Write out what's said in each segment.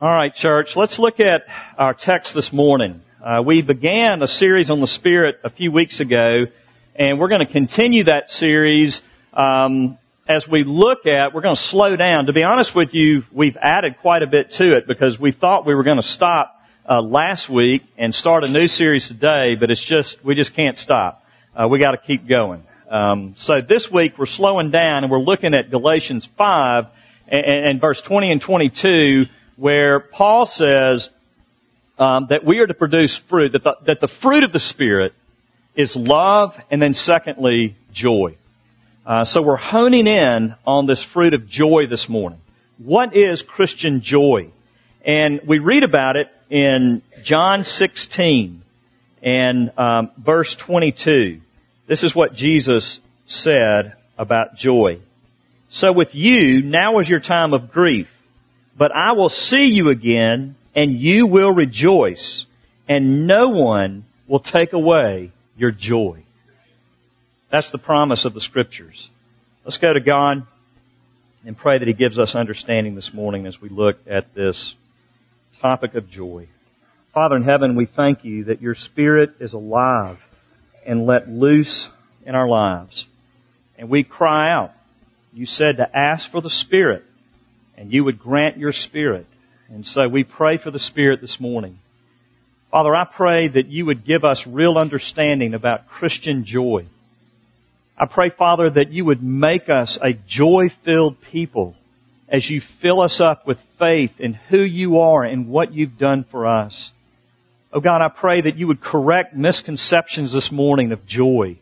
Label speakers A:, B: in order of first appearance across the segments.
A: All right, church, let's look at our text this morning. Uh, we began a series on the Spirit a few weeks ago, and we're going to continue that series um, as we look at. We're going to slow down. To be honest with you, we've added quite a bit to it because we thought we were going to stop uh, last week and start a new series today, but it's just we just can't stop. Uh, we got to keep going. Um, so this week we're slowing down and we're looking at Galatians five and, and verse twenty and twenty-two where Paul says um, that we are to produce fruit, that the, that the fruit of the Spirit is love, and then secondly, joy. Uh, so we're honing in on this fruit of joy this morning. What is Christian joy? And we read about it in John 16 and um, verse 22. This is what Jesus said about joy. So with you, now is your time of grief. But I will see you again, and you will rejoice, and no one will take away your joy. That's the promise of the Scriptures. Let's go to God and pray that He gives us understanding this morning as we look at this topic of joy. Father in heaven, we thank you that your Spirit is alive and let loose in our lives. And we cry out. You said to ask for the Spirit and you would grant your Spirit. And so we pray for the Spirit this morning. Father, I pray that you would give us real understanding about Christian joy. I pray, Father, that you would make us a joy-filled people as you fill us up with faith in who you are and what you've done for us. Oh God, I pray that you would correct misconceptions this morning of joy.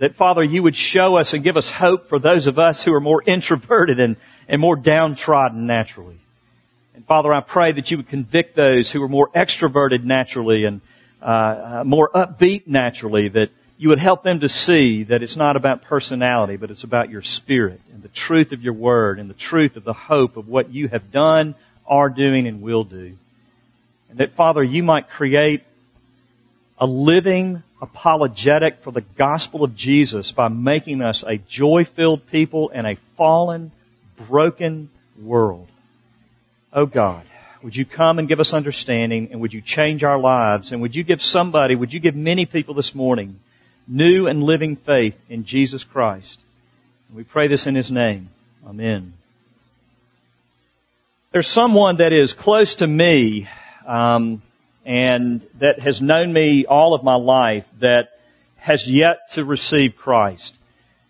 A: That Father, you would show us and give us hope for those of us who are more introverted and, and more downtrodden naturally. And Father, I pray that you would convict those who are more extroverted naturally and uh, uh, more upbeat naturally, that you would help them to see that it's not about personality, but it's about your spirit and the truth of your word and the truth of the hope of what you have done, are doing, and will do. And that, Father, you might create a living apologetic for the gospel of Jesus by making us a joy-filled people in a fallen, broken world. Oh God, would you come and give us understanding and would you change our lives and would you give somebody, would you give many people this morning new and living faith in Jesus Christ? And we pray this in His name. Amen. There's someone that is close to me um, and that has known me all of my life that has yet to receive Christ.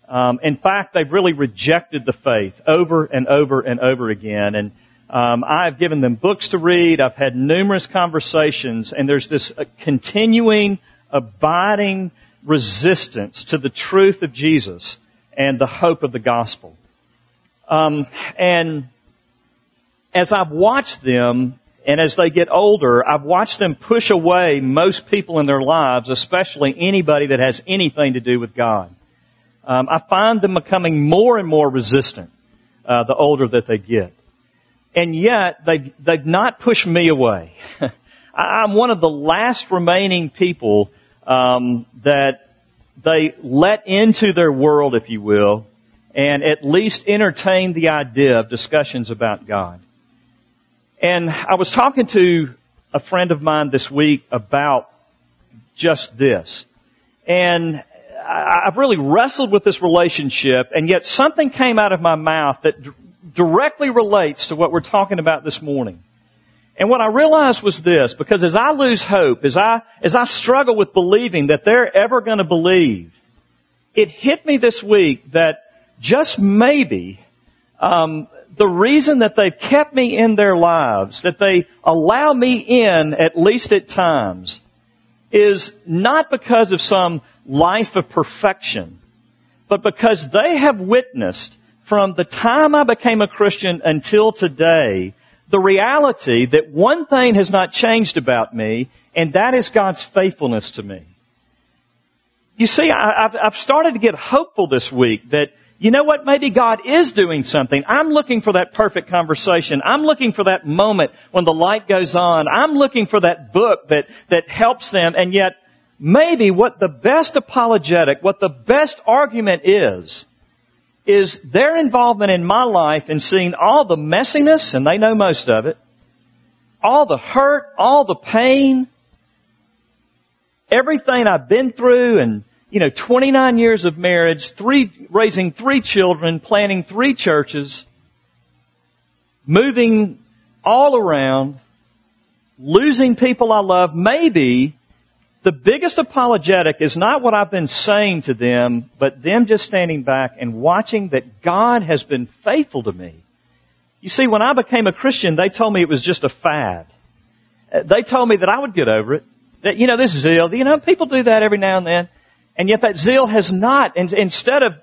A: Um, in fact, they've really rejected the faith over and over and over again. And um, I've given them books to read. I've had numerous conversations, and there's this uh, continuing, abiding resistance to the truth of Jesus and the hope of the gospel. Um, and as I've watched them and as they get older, I've watched them push away most people in their lives, especially anybody that has anything to do with God. Um, I find them becoming more and more resistant uh, the older that they get. And yet, they've, they've not pushed me away. I'm one of the last remaining people um, that they let into their world, if you will, and at least entertain the idea of discussions about God. And I was talking to a friend of mine this week about just this. And I've really wrestled with this relationship, and yet something came out of my mouth that d- directly relates to what we're talking about this morning. And what I realized was this, because as I lose hope, as I, as I struggle with believing that they're ever going to believe, it hit me this week that just maybe um, the reason that they've kept me in their lives, that they allow me in at least at times, is not because of some life of perfection, but because they have witnessed from the time I became a Christian until today the reality that one thing has not changed about me, and that is God's faithfulness to me. You see, I've started to get hopeful this week that you know what? Maybe God is doing something. I'm looking for that perfect conversation. I'm looking for that moment when the light goes on. I'm looking for that book that, that helps them. And yet, maybe what the best apologetic, what the best argument is, is their involvement in my life and seeing all the messiness, and they know most of it, all the hurt, all the pain, everything I've been through and, you know, 29 years of marriage, three, raising three children, planning three churches, moving all around, losing people I love, maybe the biggest apologetic is not what I've been saying to them, but them just standing back and watching that God has been faithful to me. You see, when I became a Christian, they told me it was just a fad. Uh, they told me that I would get over it. That, you know, this zeal, you know, people do that every now and then. And yet that zeal has not, and instead of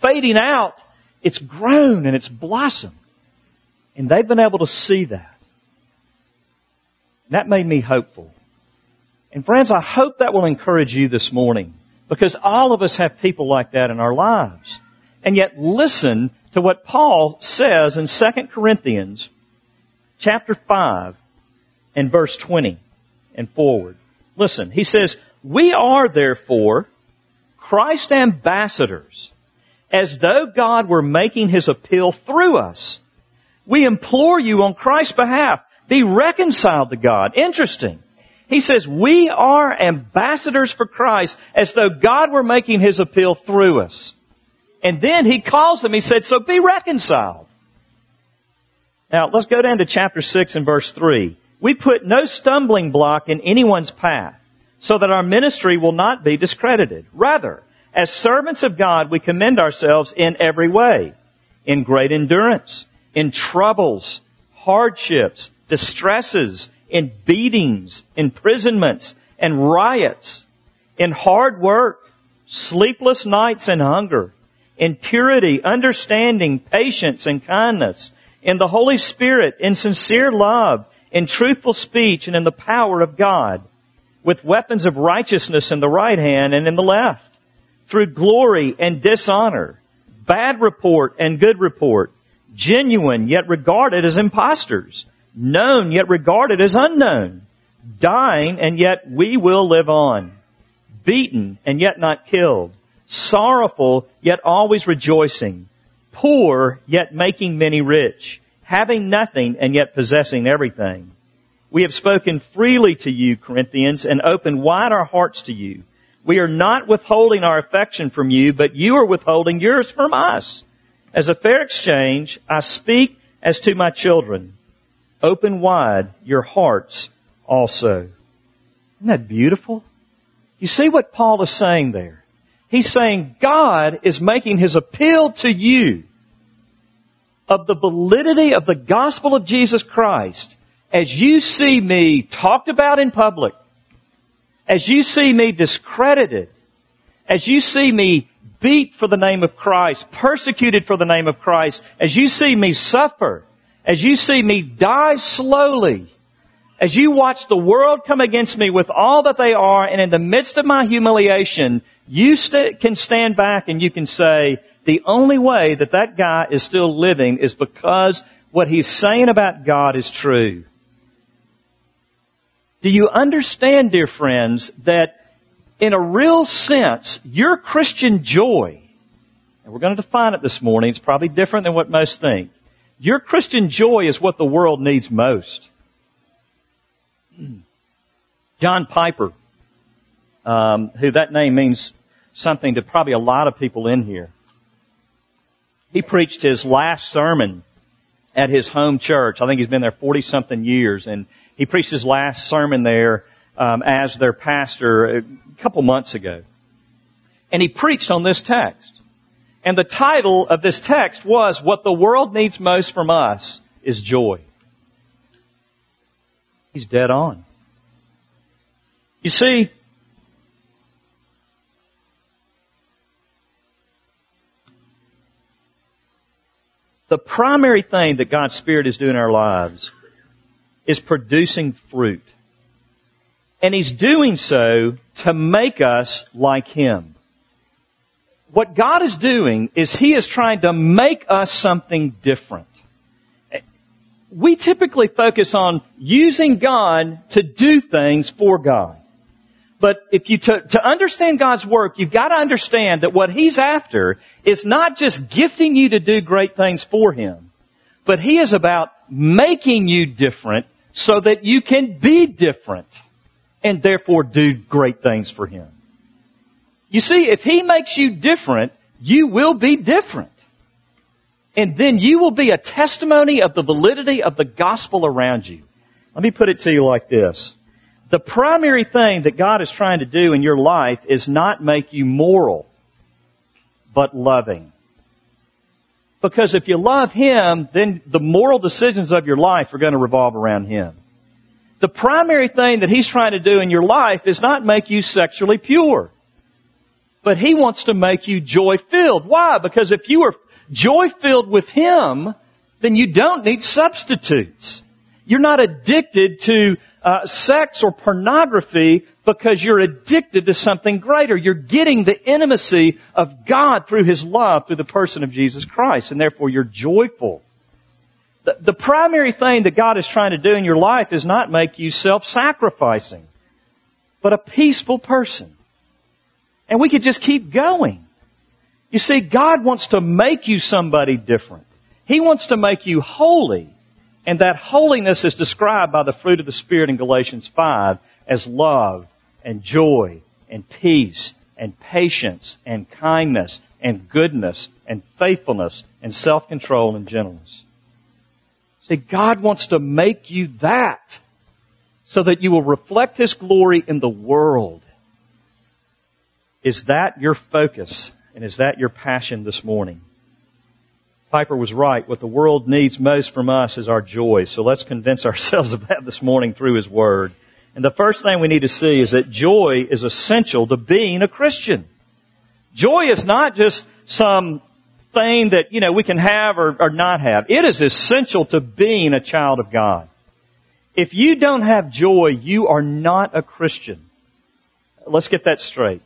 A: fading out, it's grown and it's blossomed. And they've been able to see that. And That made me hopeful. And friends, I hope that will encourage you this morning because all of us have people like that in our lives. And yet listen to what Paul says in 2 Corinthians chapter 5 and verse 20 and forward. Listen, he says, We are therefore Christ ambassadors, as though God were making his appeal through us. We implore you on Christ's behalf, be reconciled to God. Interesting. He says, we are ambassadors for Christ as though God were making his appeal through us. And then he calls them, he said, so be reconciled. Now, let's go down to chapter 6 and verse 3. We put no stumbling block in anyone's path so that our ministry will not be discredited. Rather, as servants of God, we commend ourselves in every way. In great endurance, in troubles, hardships, distresses, in beatings, imprisonments, and riots, in hard work, sleepless nights and hunger, in purity, understanding, patience, and kindness, in the Holy Spirit, in sincere love, in truthful speech, and in the power of God, with weapons of righteousness in the right hand and in the left, through glory and dishonor, bad report and good report, genuine yet regarded as impostors, known yet regarded as unknown, dying and yet we will live on, beaten and yet not killed, sorrowful yet always rejoicing, poor yet making many rich, having nothing and yet possessing everything. We have spoken freely to you, Corinthians, and opened wide our hearts to you. We are not withholding our affection from you, but you are withholding yours from us. As a fair exchange, I speak as to my children. Open wide your hearts also. Isn't that beautiful? You see what Paul is saying there? He's saying God is making his appeal to you of the validity of the gospel of Jesus Christ as you see me talked about in public, as you see me discredited, as you see me beat for the name of Christ, persecuted for the name of Christ, as you see me suffer, as you see me die slowly, as you watch the world come against me with all that they are, and in the midst of my humiliation, you st- can stand back and you can say, the only way that that guy is still living is because what he's saying about God is true. Do you understand, dear friends, that in a real sense, your Christian joy, and we're going to define it this morning, it's probably different than what most think. Your Christian joy is what the world needs most. John Piper, um, who that name means something to probably a lot of people in here. He preached his last sermon at his home church. I think he's been there 40 something years and he preached his last sermon there um, as their pastor a couple months ago. And he preached on this text. And the title of this text was, What the World Needs Most from Us is Joy. He's dead on. You see, the primary thing that God's Spirit is doing in our lives is producing fruit. And He's doing so to make us like Him. What God is doing is He is trying to make us something different. We typically focus on using God to do things for God. But if you to, to understand God's work, you've got to understand that what He's after is not just gifting you to do great things for Him, but He is about making you different so that you can be different and therefore do great things for Him. You see, if He makes you different, you will be different. And then you will be a testimony of the validity of the gospel around you. Let me put it to you like this. The primary thing that God is trying to do in your life is not make you moral, but loving. Because if you love Him, then the moral decisions of your life are going to revolve around Him. The primary thing that He's trying to do in your life is not make you sexually pure. But He wants to make you joy filled. Why? Because if you are joy filled with Him, then you don't need substitutes. You're not addicted to uh, sex or pornography because you're addicted to something greater. You're getting the intimacy of God through His love through the person of Jesus Christ, and therefore you're joyful. The, the primary thing that God is trying to do in your life is not make you self-sacrificing, but a peaceful person. And we could just keep going. You see, God wants to make you somebody different. He wants to make you holy. And that holiness is described by the fruit of the Spirit in Galatians 5 as love and joy and peace and patience and kindness and goodness and faithfulness and self-control and gentleness. See, God wants to make you that so that you will reflect His glory in the world. Is that your focus? And is that your passion this morning? Piper was right. What the world needs most from us is our joy. So let's convince ourselves of that this morning through His Word. And the first thing we need to see is that joy is essential to being a Christian. Joy is not just some thing that, you know, we can have or, or not have. It is essential to being a child of God. If you don't have joy, you are not a Christian. Let's get that straight.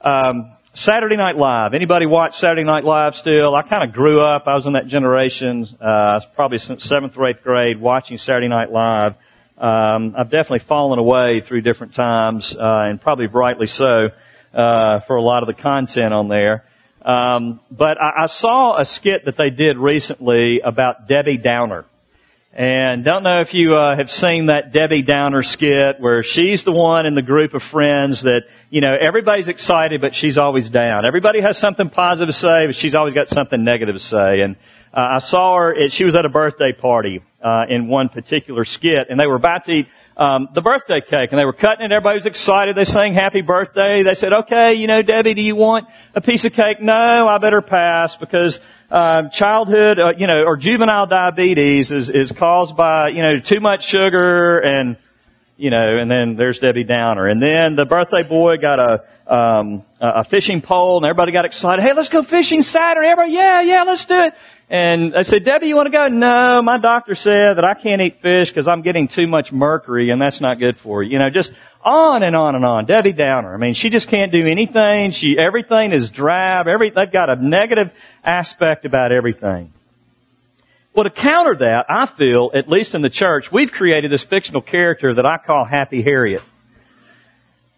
A: Um, Saturday Night Live. Anybody watch Saturday Night Live still? I kind of grew up. I was in that generation, uh, probably since seventh or eighth grade, watching Saturday Night Live. Um, I've definitely fallen away through different times, uh, and probably rightly so, uh, for a lot of the content on there. Um, but I, I saw a skit that they did recently about Debbie Downer. And don't know if you uh, have seen that Debbie Downer skit where she's the one in the group of friends that, you know, everybody's excited, but she's always down. Everybody has something positive to say, but she's always got something negative to say. And uh, I saw her, it, she was at a birthday party uh, in one particular skit, and they were about to eat um, the birthday cake, and they were cutting it. Everybody was excited. They sang "Happy Birthday." They said, "Okay, you know, Debbie, do you want a piece of cake?" No, I better pass because uh, childhood, uh, you know, or juvenile diabetes is is caused by you know too much sugar and you know, and then there's Debbie Downer. And then the birthday boy got a, um, a fishing pole and everybody got excited. Hey, let's go fishing Saturday. Everybody, yeah, yeah, let's do it. And I said, Debbie, you want to go? No, my doctor said that I can't eat fish because I'm getting too much mercury and that's not good for you. You know, just on and on and on. Debbie Downer. I mean, she just can't do anything. She, everything is drab. Every, they've got a negative aspect about everything. Well, to counter that, I feel, at least in the church, we've created this fictional character that I call Happy Harriet.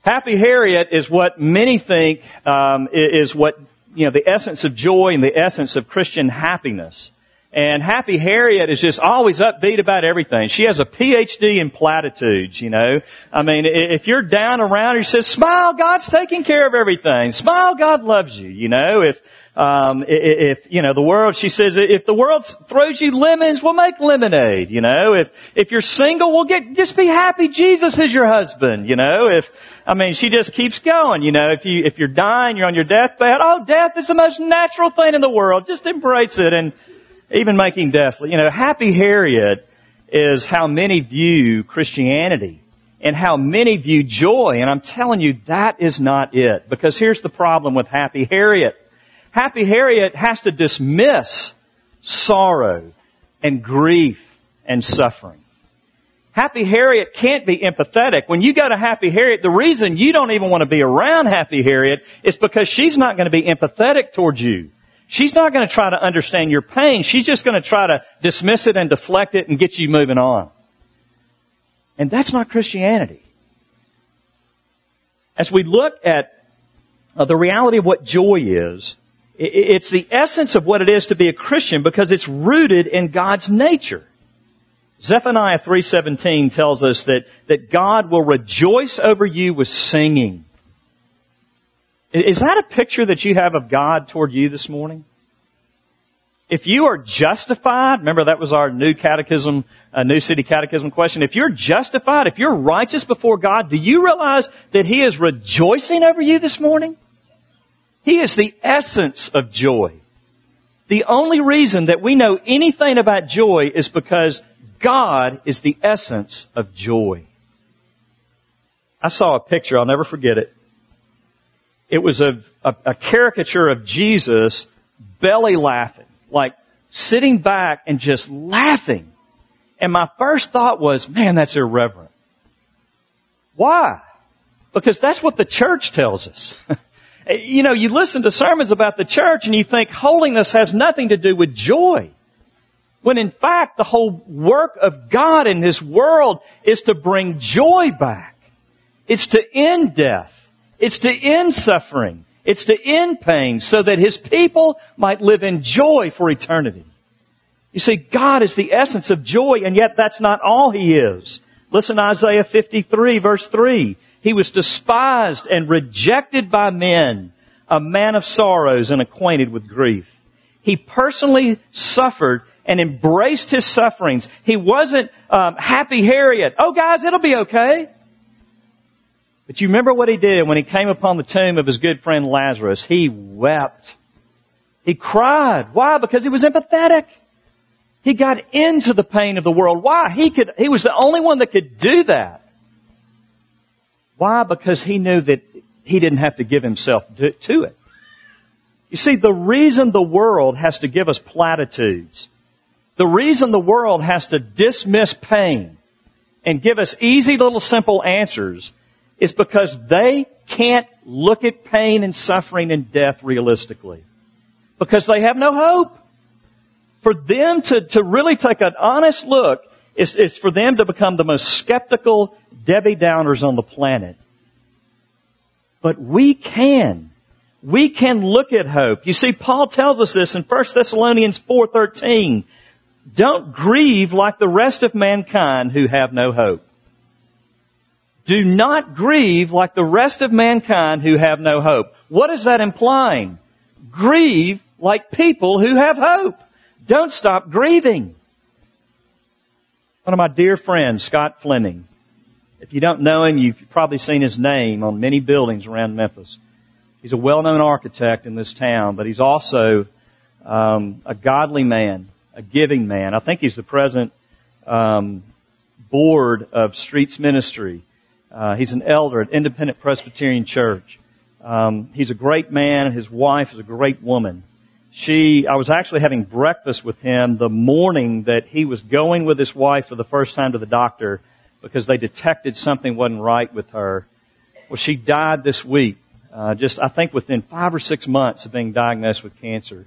A: Happy Harriet is what many think um, is what you know, the essence of joy and the essence of Christian happiness. And Happy Harriet is just always upbeat about everything. She has a PhD in platitudes, you know. I mean, if you're down around her, she says, smile, God's taking care of everything. Smile, God loves you, you know. If, um, if, you know, the world, she says, if the world throws you lemons, we'll make lemonade, you know. If, if you're single, we'll get, just be happy Jesus is your husband, you know. If, I mean, she just keeps going, you know. If you, if you're dying, you're on your deathbed, oh, death is the most natural thing in the world. Just embrace it and, even making death, you know, Happy Harriet is how many view Christianity and how many view joy. And I'm telling you, that is not it. Because here's the problem with Happy Harriet. Happy Harriet has to dismiss sorrow and grief and suffering. Happy Harriet can't be empathetic. When you go to Happy Harriet, the reason you don't even want to be around Happy Harriet is because she's not going to be empathetic towards you. She's not going to try to understand your pain. She's just going to try to dismiss it and deflect it and get you moving on. And that's not Christianity. As we look at uh, the reality of what joy is, it's the essence of what it is to be a Christian because it's rooted in God's nature. Zephaniah 3.17 tells us that, that God will rejoice over you with singing. Is that a picture that you have of God toward you this morning? If you are justified, remember that was our new catechism, uh, new city catechism question. If you're justified, if you're righteous before God, do you realize that He is rejoicing over you this morning? He is the essence of joy. The only reason that we know anything about joy is because God is the essence of joy. I saw a picture, I'll never forget it. It was a, a, a caricature of Jesus belly laughing, like sitting back and just laughing. And my first thought was, man, that's irreverent. Why? Because that's what the church tells us. you know, you listen to sermons about the church and you think holiness has nothing to do with joy. When in fact the whole work of God in this world is to bring joy back. It's to end death. It's to end suffering. It's to end pain so that His people might live in joy for eternity. You see, God is the essence of joy and yet that's not all He is. Listen to Isaiah 53 verse 3. He was despised and rejected by men, a man of sorrows and acquainted with grief. He personally suffered and embraced his sufferings. He wasn't um, happy Harriet. Oh, guys, it'll be okay. But you remember what he did when he came upon the tomb of his good friend Lazarus? He wept. He cried. Why? Because he was empathetic. He got into the pain of the world. Why? He could, he was the only one that could do that. Why? Because he knew that he didn't have to give himself to it. You see, the reason the world has to give us platitudes the reason the world has to dismiss pain and give us easy little simple answers is because they can't look at pain and suffering and death realistically. Because they have no hope. For them to, to really take an honest look is for them to become the most skeptical Debbie Downers on the planet. But we can. We can look at hope. You see, Paul tells us this in 1 Thessalonians 4.13. Don't grieve like the rest of mankind who have no hope. Do not grieve like the rest of mankind who have no hope. What is that implying? Grieve like people who have hope. Don't stop grieving. One of my dear friends, Scott Fleming. If you don't know him, you've probably seen his name on many buildings around Memphis. He's a well-known architect in this town, but he's also um, a godly man a giving man. I think he's the present um, board of Streets Ministry. Uh, he's an elder at Independent Presbyterian Church. Um, he's a great man. And his wife is a great woman. She, I was actually having breakfast with him the morning that he was going with his wife for the first time to the doctor because they detected something wasn't right with her. Well, she died this week, uh, just I think within five or six months of being diagnosed with cancer.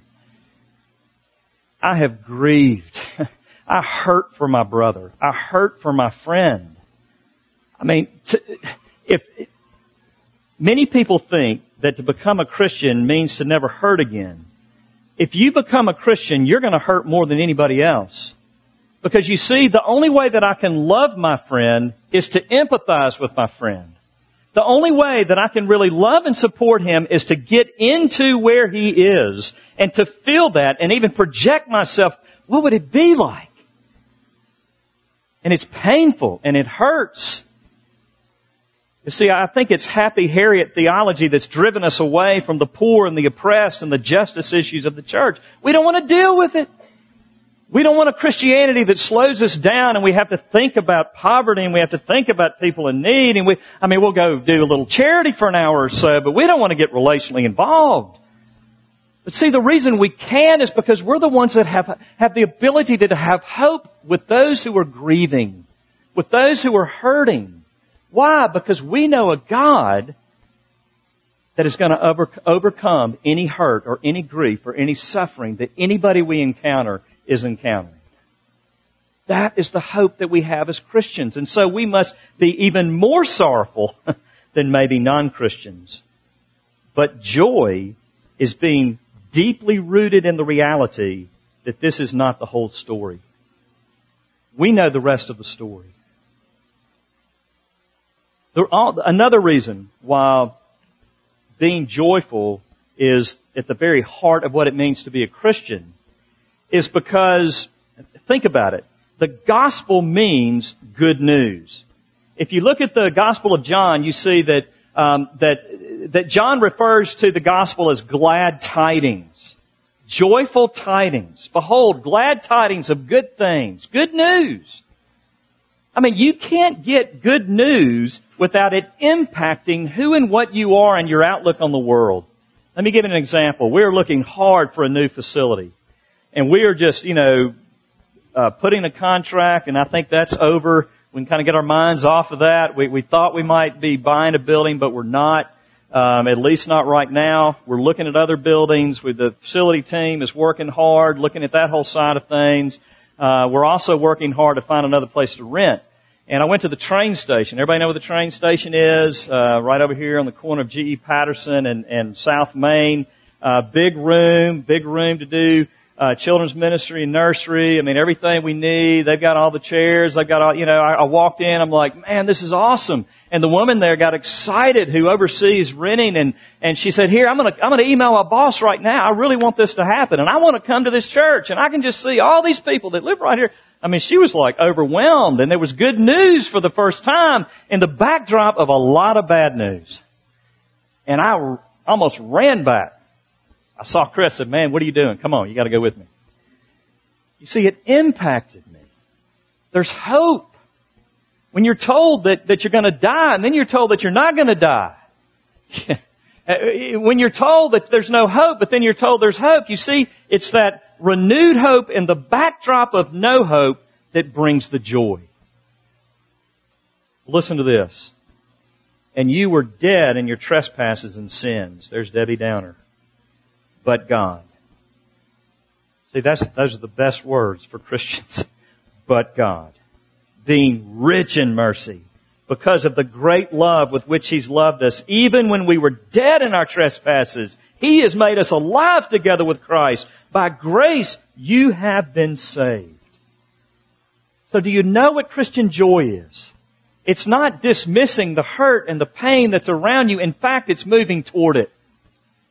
A: I have grieved. I hurt for my brother. I hurt for my friend. I mean, to, if many people think that to become a Christian means to never hurt again. If you become a Christian, you're going to hurt more than anybody else. Because you see, the only way that I can love my friend is to empathize with my friend. The only way that I can really love and support him is to get into where he is and to feel that and even project myself, what would it be like? And it's painful and it hurts. You see, I think it's happy Harriet theology that's driven us away from the poor and the oppressed and the justice issues of the church. We don't want to deal with it. We don't want a Christianity that slows us down and we have to think about poverty and we have to think about people in need and we, I mean, we'll go do a little charity for an hour or so, but we don't want to get relationally involved. But see, the reason we can is because we're the ones that have, have the ability to have hope with those who are grieving, with those who are hurting. Why? Because we know a God that is going to over, overcome any hurt or any grief or any suffering that anybody we encounter is encountering. That is the hope that we have as Christians. And so we must be even more sorrowful than maybe non-Christians. But joy is being deeply rooted in the reality that this is not the whole story. we know the rest of the story. Another reason why being joyful is at the very heart of what it means to be a Christian is because, think about it, the gospel means good news. If you look at the Gospel of John, you see that um, that that John refers to the gospel as glad tidings, joyful tidings. Behold, glad tidings of good things, good news. I mean, you can't get good news without it impacting who and what you are and your outlook on the world. Let me give an example. We're looking hard for a new facility. And we are just, you know, uh, putting a contract, and I think that's over. We can kind of get our minds off of that. We, we thought we might be buying a building, but we're not. Um, at least not right now. We're looking at other buildings. With the facility team is working hard, looking at that whole side of things. Uh, we're also working hard to find another place to rent. And I went to the train station. Everybody know where the train station is? Uh, right over here on the corner of G.E. Patterson and, and South Main. Uh, big room, big room to do uh, children's ministry and nursery. I mean, everything we need. They've got all the chairs. They've got all, you know, I, I walked in. I'm like, man, this is awesome. And the woman there got excited who oversees renting and, and she said, here, I'm going to, I'm going to email my boss right now. I really want this to happen and I want to come to this church and I can just see all these people that live right here. I mean, she was like overwhelmed and there was good news for the first time in the backdrop of a lot of bad news. And I almost ran back I saw Chris and said, man, what are you doing? Come on, you gotta go with me. You see, it impacted me. There's hope. When you're told that, that you're gonna die and then you're told that you're not gonna die. when you're told that there's no hope, but then you're told there's hope, you see, it's that renewed hope in the backdrop of no hope that brings the joy. Listen to this. And you were dead in your trespasses and sins. There's Debbie Downer but God. See, that's, those are the best words for Christians. but God. Being rich in mercy because of the great love with which He's loved us. Even when we were dead in our trespasses, He has made us alive together with Christ. By grace, you have been saved. So do you know what Christian joy is? It's not dismissing the hurt and the pain that's around you. In fact, it's moving toward it.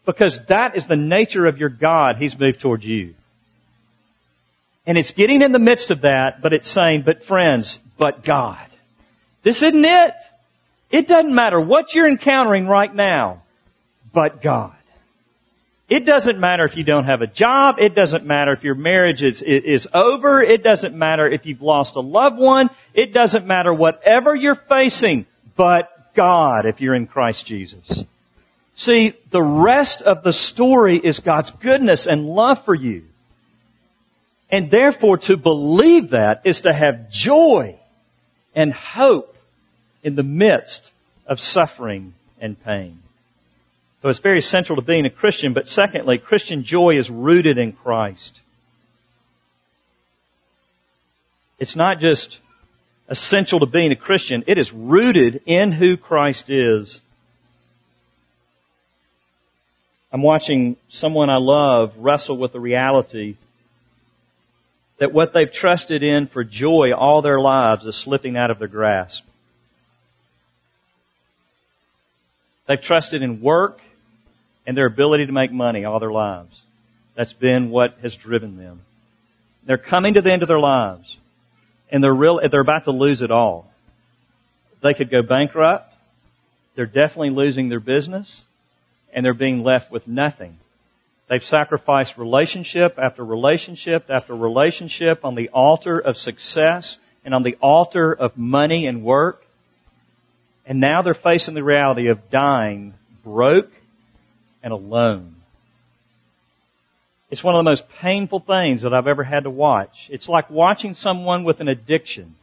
A: Because that is the nature of your God. He's moved towards you. And it's getting in the midst of that, but it's saying, but friends, but God. This isn't it. It doesn't matter what you're encountering right now, but God. It doesn't matter if you don't have a job. It doesn't matter if your marriage is, is over. It doesn't matter if you've lost a loved one. It doesn't matter whatever you're facing, but God if you're in Christ Jesus. See, the rest of the story is God's goodness and love for you. And therefore to believe that is to have joy and hope in the midst of suffering and pain. So it's very central to being a Christian, but secondly, Christian joy is rooted in Christ. It's not just essential to being a Christian, it is rooted in who Christ is I'm watching someone I love wrestle with the reality that what they've trusted in for joy all their lives is slipping out of their grasp. They've trusted in work and their ability to make money all their lives. That's been what has driven them. They're coming to the end of their lives and they're real, they're about to lose it all. They could go bankrupt. They're definitely losing their business and they're being left with nothing. They've sacrificed relationship after relationship after relationship on the altar of success and on the altar of money and work. And now they're facing the reality of dying broke and alone. It's one of the most painful things that I've ever had to watch. It's like watching someone with an addiction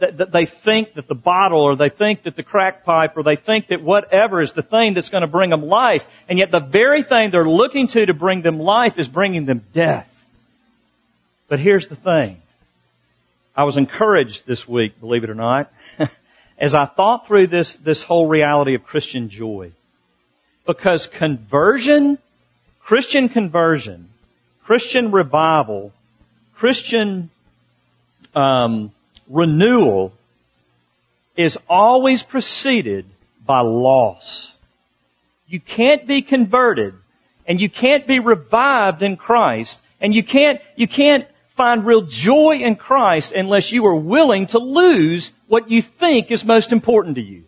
A: that, that they think that the bottle or they think that the crack pipe or they think that whatever is the thing that's going to bring them life. And yet the very thing they're looking to to bring them life is bringing them death. But here's the thing. I was encouraged this week, believe it or not, as I thought through this, this whole reality of Christian joy. Because conversion, Christian conversion, Christian revival, Christian um, renewal is always preceded by loss. You can't be converted and you can't be revived in Christ and you can't, you can't find real joy in Christ unless you are willing to lose what you think is most important to you.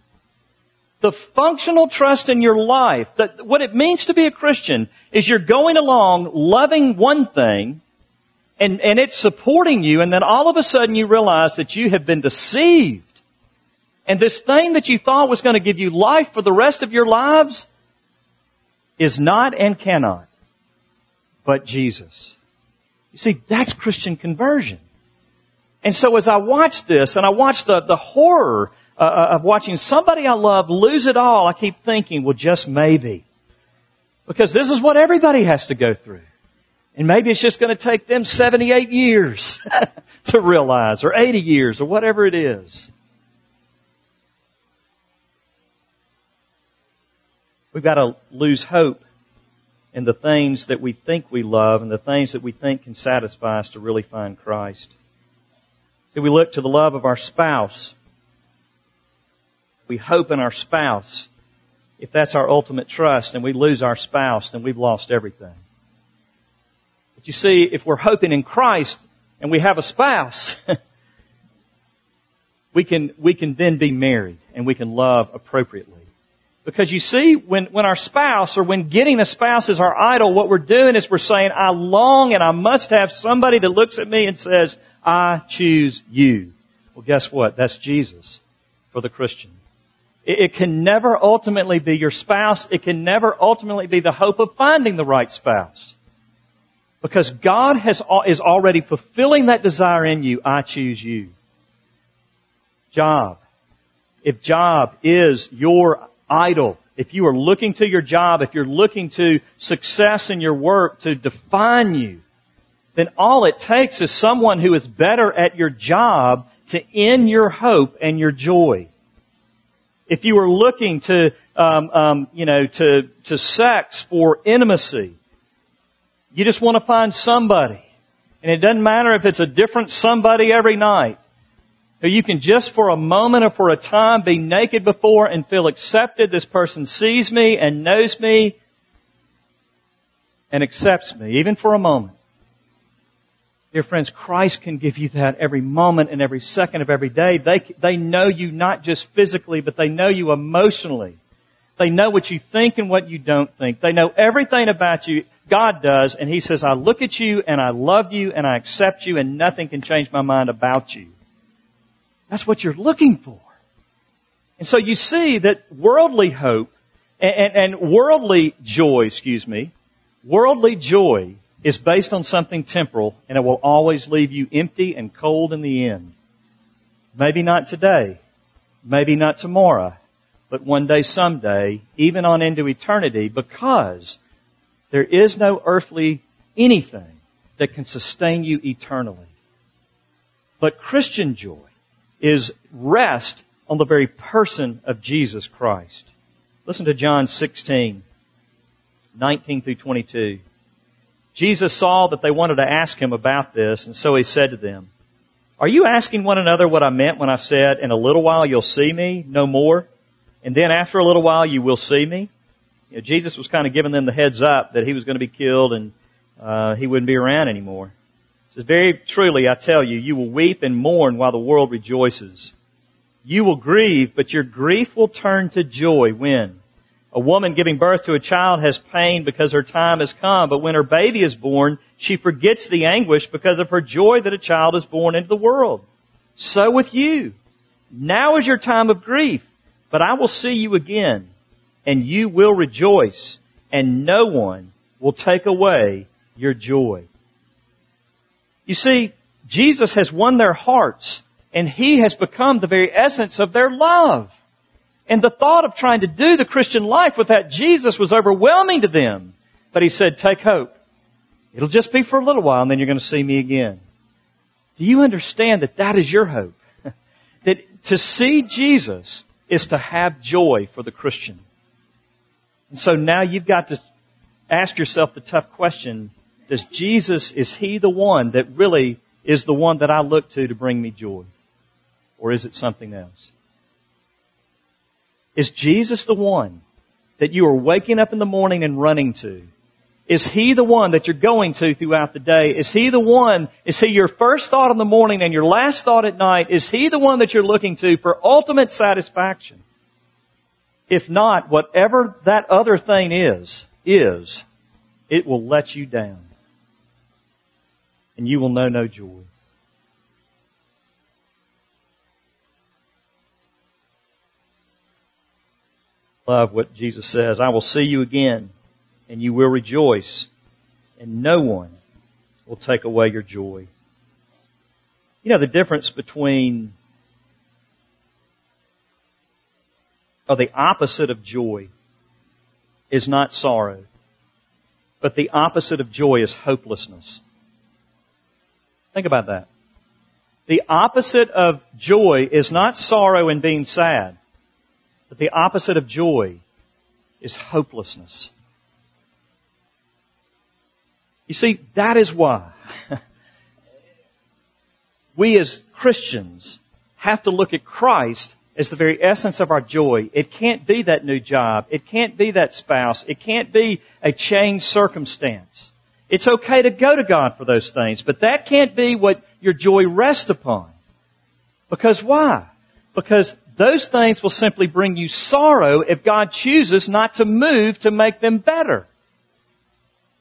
A: The functional trust in your life, that what it means to be a Christian is you're going along loving one thing and, and it's supporting you and then all of a sudden you realize that you have been deceived. And this thing that you thought was going to give you life for the rest of your lives is not and cannot but Jesus. You see, that's Christian conversion. And so as I watch this and I watch the, the horror uh, uh, of watching somebody I love lose it all, I keep thinking, well, just maybe. Because this is what everybody has to go through. And maybe it's just going to take them 78 years to realize, or 80 years, or whatever it is. We've got to lose hope in the things that we think we love and the things that we think can satisfy us to really find Christ. See, we look to the love of our spouse. We hope in our spouse. If that's our ultimate trust and we lose our spouse, then we've lost everything. You see, if we're hoping in Christ and we have a spouse, we can, we can then be married and we can love appropriately. Because you see, when, when our spouse or when getting a spouse is our idol, what we're doing is we're saying, I long and I must have somebody that looks at me and says, I choose you. Well, guess what? That's Jesus for the Christian. It, it can never ultimately be your spouse. It can never ultimately be the hope of finding the right spouse. Because God has, is already fulfilling that desire in you. I choose you. Job. If job is your idol, if you are looking to your job, if you're looking to success in your work to define you, then all it takes is someone who is better at your job to end your hope and your joy. If you are looking to, um, um, you know, to to sex for intimacy, you just want to find somebody, and it doesn't matter if it's a different somebody every night who you can just for a moment or for a time be naked before and feel accepted. This person sees me and knows me and accepts me, even for a moment. Dear friends, Christ can give you that every moment and every second of every day. They, they know you not just physically, but they know you emotionally. They know what you think and what you don't think. They know everything about you. God does, and He says, I look at you and I love you and I accept you and nothing can change my mind about you. That's what you're looking for. And so you see that worldly hope and, and, and worldly joy, excuse me, worldly joy is based on something temporal and it will always leave you empty and cold in the end. Maybe not today, maybe not tomorrow, but one day someday, even on into eternity, because there is no earthly anything that can sustain you eternally. But Christian joy is rest on the very person of Jesus Christ. Listen to John 16, 19 through 22. Jesus saw that they wanted to ask him about this, and so he said to them, Are you asking one another what I meant when I said, In a little while you'll see me, no more, and then after a little while you will see me? You know, Jesus was kind of giving them the heads up that he was going to be killed and uh, he wouldn't be around anymore says, Very truly I tell you, you will weep and mourn while the world rejoices. You will grieve, but your grief will turn to joy when? A woman giving birth to a child has pain because her time has come, but when her baby is born, she forgets the anguish because of her joy that a child is born into the world. So with you. Now is your time of grief, but I will see you again, and you will rejoice, and no one will take away your joy. You see, Jesus has won their hearts and He has become the very essence of their love. And the thought of trying to do the Christian life without Jesus was overwhelming to them. But He said, take hope. It'll just be for a little while and then you're going to see me again. Do you understand that that is your hope? that to see Jesus is to have joy for the Christian. And so now you've got to ask yourself the tough question, does Jesus, is He the one that really is the one that I look to to bring me joy? or is it something else? Is Jesus the one that you are waking up in the morning and running to? Is He the one that you're going to throughout the day? Is He the one, is He your first thought in the morning and your last thought at night? Is He the one that you're looking to for ultimate satisfaction? If not, whatever that other thing is, is, it will let you down. And you will know no joy. Love what Jesus says. I will see you again and you will rejoice, and no one will take away your joy. You know the difference between, or the opposite of joy is not sorrow, but the opposite of joy is hopelessness. Think about that. The opposite of joy is not sorrow and being sad, but the opposite of joy is hopelessness. You see, that is why we as Christians have to look at Christ as the very essence of our joy. It can't be that new job. It can't be that spouse. It can't be a changed circumstance. It's okay to go to God for those things, but that can't be what your joy rests upon. Because why? Because those things will simply bring you sorrow if God chooses not to move to make them better.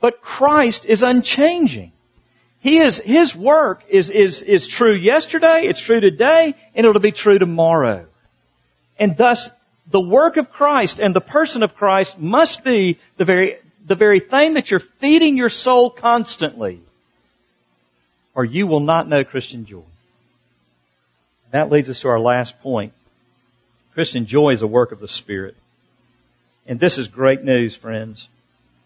A: But Christ is unchanging. He is, His work is, is, is true yesterday, it's true today, and it'll be true tomorrow. And thus, the work of Christ and the person of Christ must be the very, the very thing that you're feeding your soul constantly, or you will not know Christian joy. That leads us to our last point. Christian joy is a work of the Spirit. And this is great news, friends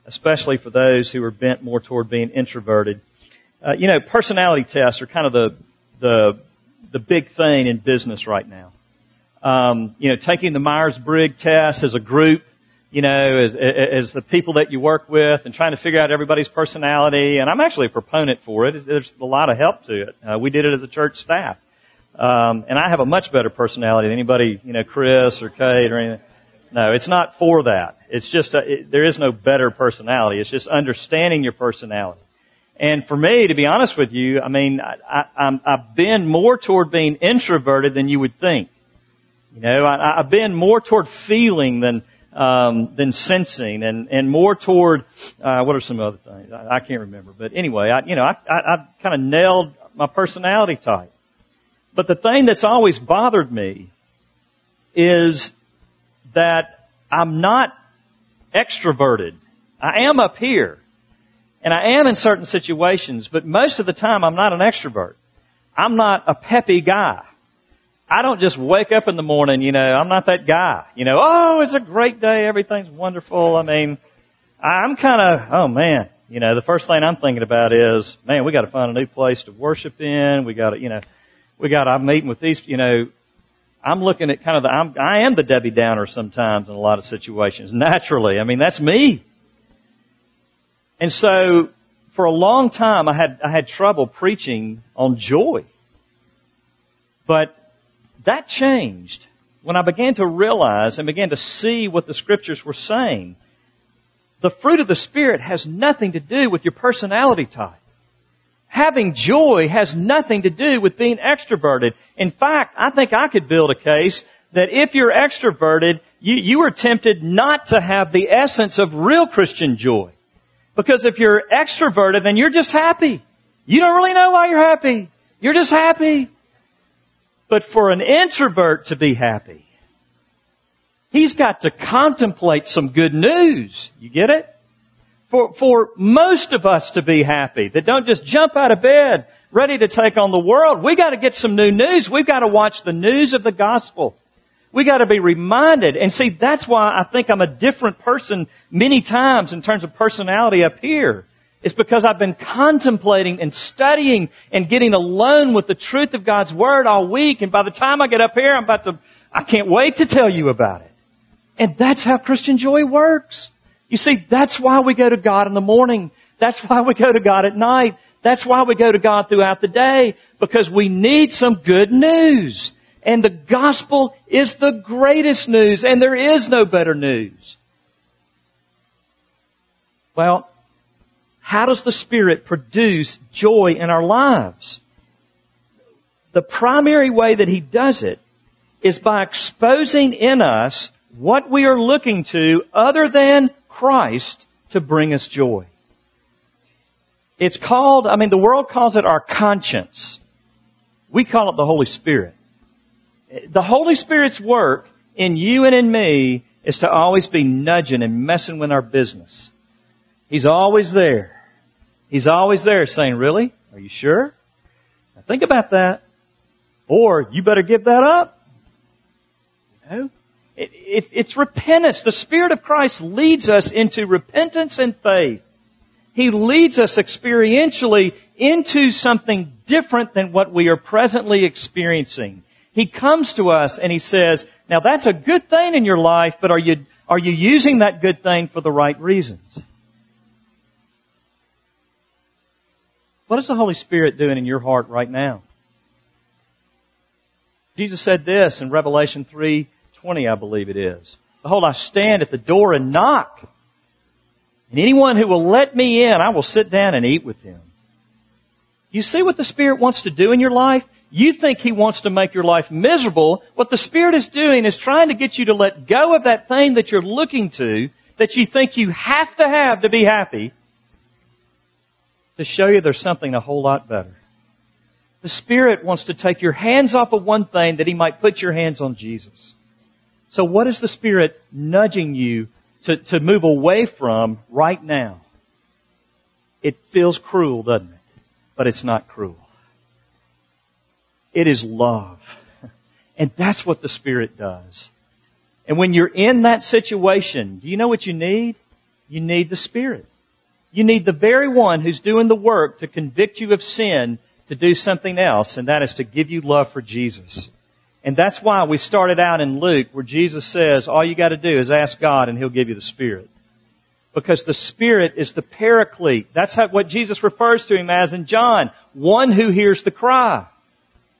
A: especially for those who are bent more toward being introverted. Uh, you know, personality tests are kind of the the the big thing in business right now. Um, you know, taking the Myers-Briggs test as a group, you know, as, as the people that you work with, and trying to figure out everybody's personality. And I'm actually a proponent for it. There's a lot of help to it. Uh, we did it as a church staff, um, and I have a much better personality than anybody, you know, Chris or Kate or anything. No, it's not for that. It's just a, it, there is no better personality. It's just understanding your personality. And for me, to be honest with you, I mean, I, I, I've been more toward being introverted than you would think. You know, I, I've been more toward feeling than um, than sensing, and and more toward uh, what are some other things I, I can't remember. But anyway, I you know I I, I kind of nailed my personality type. But the thing that's always bothered me is that I'm not extroverted. I am up here. And I am in certain situations, but most of the time I'm not an extrovert. I'm not a peppy guy. I don't just wake up in the morning, you know, I'm not that guy. You know, oh, it's a great day, everything's wonderful. I mean, I'm kind of, oh man, you know, the first thing I'm thinking about is, man, we got to find a new place to worship in. We got to, you know, we got, I'm meeting with these, you know, I'm looking at kind of the, I'm, I am the Debbie Downer sometimes in a lot of situations, naturally. I mean, that's me. And so, for a long time, I had, I had trouble preaching on joy. But that changed when I began to realize and began to see what the scriptures were saying. The fruit of the Spirit has nothing to do with your personality type. Having joy has nothing to do with being extroverted. In fact, I think I could build a case that if you're extroverted, you, you are tempted not to have the essence of real Christian joy. Because if you're extroverted, then you're just happy. You don't really know why you're happy. You're just happy. But for an introvert to be happy, he's got to contemplate some good news. You get it? For, for most of us to be happy, that don't just jump out of bed ready to take on the world. We gotta get some new news. We've gotta watch the news of the gospel. We gotta be reminded. And see, that's why I think I'm a different person many times in terms of personality up here. It's because I've been contemplating and studying and getting alone with the truth of God's Word all week. And by the time I get up here, I'm about to, I can't wait to tell you about it. And that's how Christian joy works. You see, that's why we go to God in the morning. That's why we go to God at night. That's why we go to God throughout the day. Because we need some good news. And the gospel is the greatest news, and there is no better news. Well, how does the Spirit produce joy in our lives? The primary way that He does it is by exposing in us what we are looking to other than Christ to bring us joy. It's called, I mean, the world calls it our conscience. We call it the Holy Spirit. The Holy Spirit's work in you and in me is to always be nudging and messing with our business. He's always there. He's always there saying, really? Are you sure? Now think about that. Or you better give that up. You know? It, it, it's repentance. The Spirit of Christ leads us into repentance and faith. He leads us experientially into something different than what we are presently experiencing. He comes to us and He says, now that's a good thing in your life, but are you, are you using that good thing for the right reasons? What is the Holy Spirit doing in your heart right now? Jesus said this in Revelation 3:20, I believe it is. Behold, I stand at the door and knock. And anyone who will let me in, I will sit down and eat with him. You see what the Spirit wants to do in your life? You think He wants to make your life miserable. What the Spirit is doing is trying to get you to let go of that thing that you're looking to, that you think you have to have to be happy, to show you there's something a whole lot better. The Spirit wants to take your hands off of one thing that He might put your hands on Jesus. So what is the Spirit nudging you to, to move away from right now? It feels cruel, doesn't it? But it's not cruel. It is love. And that's what the Spirit does. And when you're in that situation, do you know what you need? You need the Spirit. You need the very one who's doing the work to convict you of sin to do something else, and that is to give you love for Jesus. And that's why we started out in Luke where Jesus says all you gotta do is ask God and He'll give you the Spirit. Because the Spirit is the paraclete. That's how, what Jesus refers to Him as in John. One who hears the cry.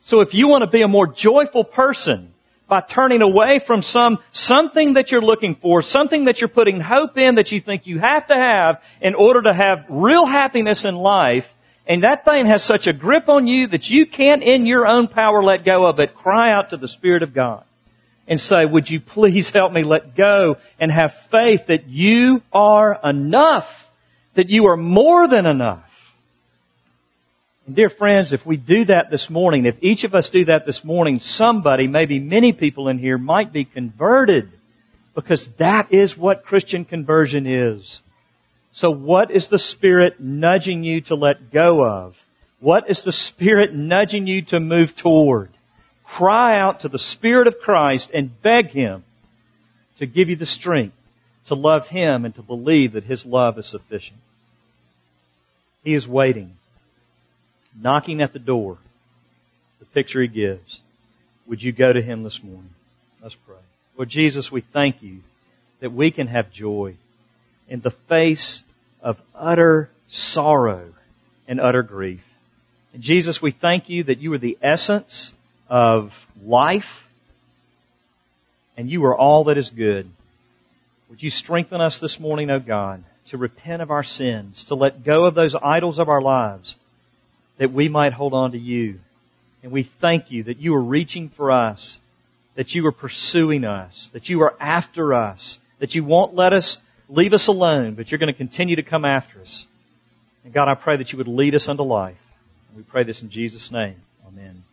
A: So if you want to be a more joyful person, by turning away from some, something that you're looking for, something that you're putting hope in that you think you have to have in order to have real happiness in life, and that thing has such a grip on you that you can't in your own power let go of it, cry out to the Spirit of God and say, would you please help me let go and have faith that you are enough, that you are more than enough. And dear friends, if we do that this morning, if each of us do that this morning, somebody, maybe many people in here might be converted. Because that is what Christian conversion is. So what is the Spirit nudging you to let go of? What is the Spirit nudging you to move toward? Cry out to the Spirit of Christ and beg Him to give you the strength to love Him and to believe that His love is sufficient. He is waiting knocking at the door, the picture he gives. Would you go to him this morning? Let's pray. Lord Jesus, we thank you that we can have joy in the face of utter sorrow and utter grief. And Jesus, we thank you that you are the essence of life and you are all that is good. Would you strengthen us this morning, O God, to repent of our sins, to let go of those idols of our lives, that we might hold on to you. And we thank you that you are reaching for us, that you are pursuing us, that you are after us, that you won't let us leave us alone, but you're going to continue to come after us. And God, I pray that you would lead us unto life. And we pray this in Jesus' name. Amen.